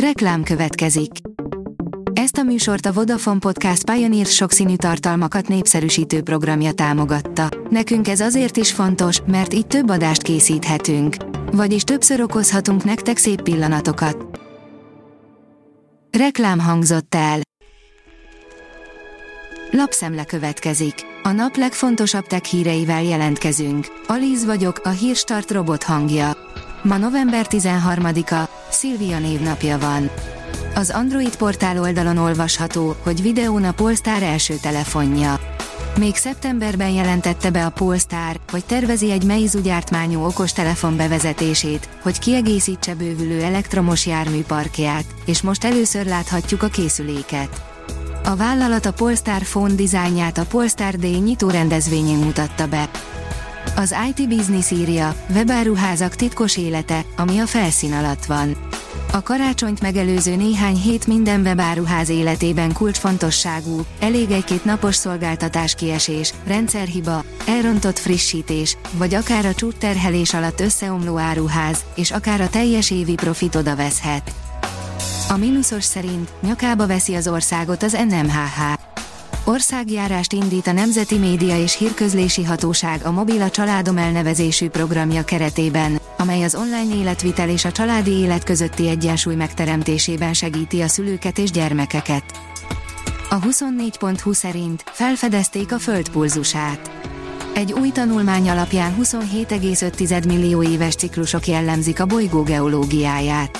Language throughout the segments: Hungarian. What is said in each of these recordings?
Reklám következik. Ezt a műsort a Vodafone Podcast Pioneer sokszínű tartalmakat népszerűsítő programja támogatta. Nekünk ez azért is fontos, mert így több adást készíthetünk. Vagyis többször okozhatunk nektek szép pillanatokat. Reklám hangzott el. Lapszemle következik. A nap legfontosabb tech híreivel jelentkezünk. Alíz vagyok, a hírstart robot hangja. Ma november 13-a, Szilvia névnapja van. Az Android portál oldalon olvasható, hogy videón a Polestar első telefonja. Még szeptemberben jelentette be a Polestar, hogy tervezi egy Meizu gyártmányú okostelefon bevezetését, hogy kiegészítse bővülő elektromos jármű parkját, és most először láthatjuk a készüléket. A vállalat a Polestar Phone dizájnját a Polestar Day nyitó rendezvényén mutatta be. Az IT Business írja, webáruházak titkos élete, ami a felszín alatt van. A karácsonyt megelőző néhány hét minden webáruház életében kulcsfontosságú, elég egy-két napos szolgáltatás kiesés, rendszerhiba, elrontott frissítés, vagy akár a csútterhelés alatt összeomló áruház, és akár a teljes évi profit odaveszhet. A mínuszos szerint nyakába veszi az országot az NMHH. Országjárást indít a Nemzeti Média és Hírközlési Hatóság a Mobil a Családom elnevezésű programja keretében, amely az online életvitel és a családi élet közötti egyensúly megteremtésében segíti a szülőket és gyermekeket. A 24.20 szerint felfedezték a Föld pulzusát. Egy új tanulmány alapján 27,5 millió éves ciklusok jellemzik a bolygó geológiáját.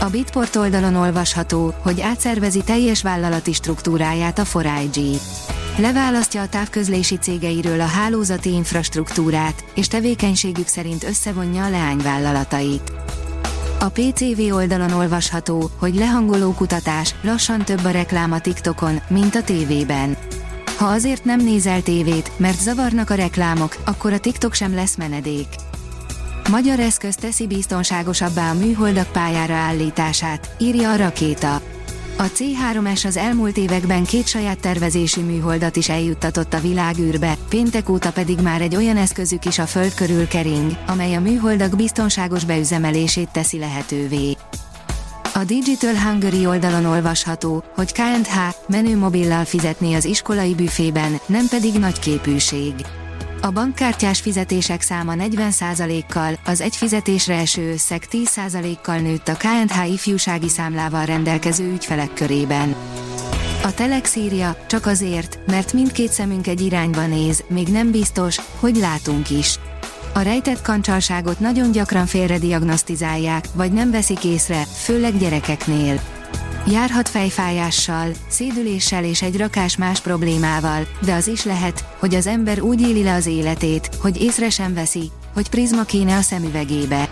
A Bitport oldalon olvasható, hogy átszervezi teljes vállalati struktúráját a 4IG. Leválasztja a távközlési cégeiről a hálózati infrastruktúrát, és tevékenységük szerint összevonja a leányvállalatait. A PCV oldalon olvasható, hogy lehangoló kutatás, lassan több a reklám a TikTokon, mint a tévében. Ha azért nem nézel tévét, mert zavarnak a reklámok, akkor a TikTok sem lesz menedék. Magyar eszköz teszi biztonságosabbá a műholdak pályára állítását, írja a rakéta. A C3S az elmúlt években két saját tervezésű műholdat is eljuttatott a világűrbe, péntek óta pedig már egy olyan eszközük is a Föld körül kering, amely a műholdak biztonságos beüzemelését teszi lehetővé. A Digital Hungary oldalon olvasható, hogy KNH menő mobillal fizetné az iskolai büfében, nem pedig nagy képűség. A bankkártyás fizetések száma 40%-kal, az egy fizetésre eső összeg 10%-kal nőtt a KNH ifjúsági számlával rendelkező ügyfelek körében. A Telex írja, csak azért, mert mindkét szemünk egy irányba néz, még nem biztos, hogy látunk is. A rejtett kancsalságot nagyon gyakran félrediagnosztizálják, vagy nem veszik észre, főleg gyerekeknél. Járhat fejfájással, szédüléssel és egy rakás más problémával, de az is lehet, hogy az ember úgy éli le az életét, hogy észre sem veszi, hogy prizma kéne a szemüvegébe.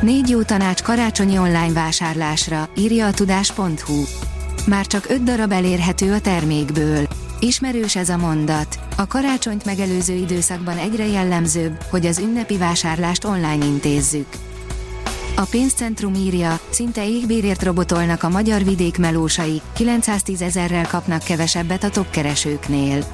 Négy jó tanács karácsonyi online vásárlásra, írja a tudás.hu. Már csak öt darab elérhető a termékből. Ismerős ez a mondat. A karácsonyt megelőző időszakban egyre jellemzőbb, hogy az ünnepi vásárlást online intézzük. A pénzcentrum írja, szinte égbérért robotolnak a magyar vidék melósai, 910 ezerrel kapnak kevesebbet a topkeresőknél.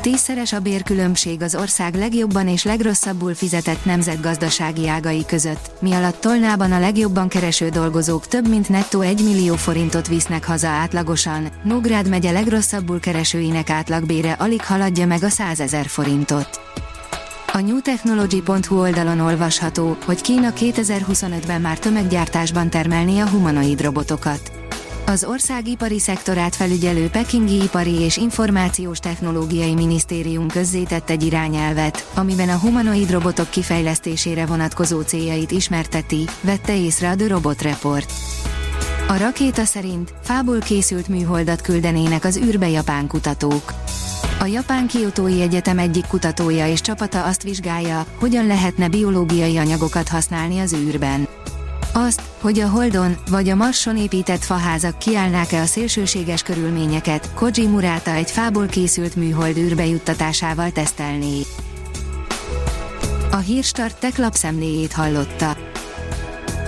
Tízszeres a bérkülönbség az ország legjobban és legrosszabbul fizetett nemzetgazdasági ágai között, mi alatt Tolnában a legjobban kereső dolgozók több mint nettó 1 millió forintot visznek haza átlagosan, Nógrád megye legrosszabbul keresőinek átlagbére alig haladja meg a 100 ezer forintot. A newtechnology.hu oldalon olvasható, hogy Kína 2025-ben már tömeggyártásban termelné a humanoid robotokat. Az ország ipari szektorát felügyelő Pekingi Ipari és Információs Technológiai Minisztérium közzétett egy irányelvet, amiben a humanoid robotok kifejlesztésére vonatkozó céljait ismerteti, vette észre a The Robot Report. A rakéta szerint fából készült műholdat küldenének az űrbe japán kutatók. A Japán Kyotói Egyetem egyik kutatója és csapata azt vizsgálja, hogyan lehetne biológiai anyagokat használni az űrben. Azt, hogy a Holdon vagy a Marson épített faházak kiállnák-e a szélsőséges körülményeket, Koji Murata egy fából készült műhold űrbe juttatásával tesztelné. A Hírstart tech lapszemléjét hallotta.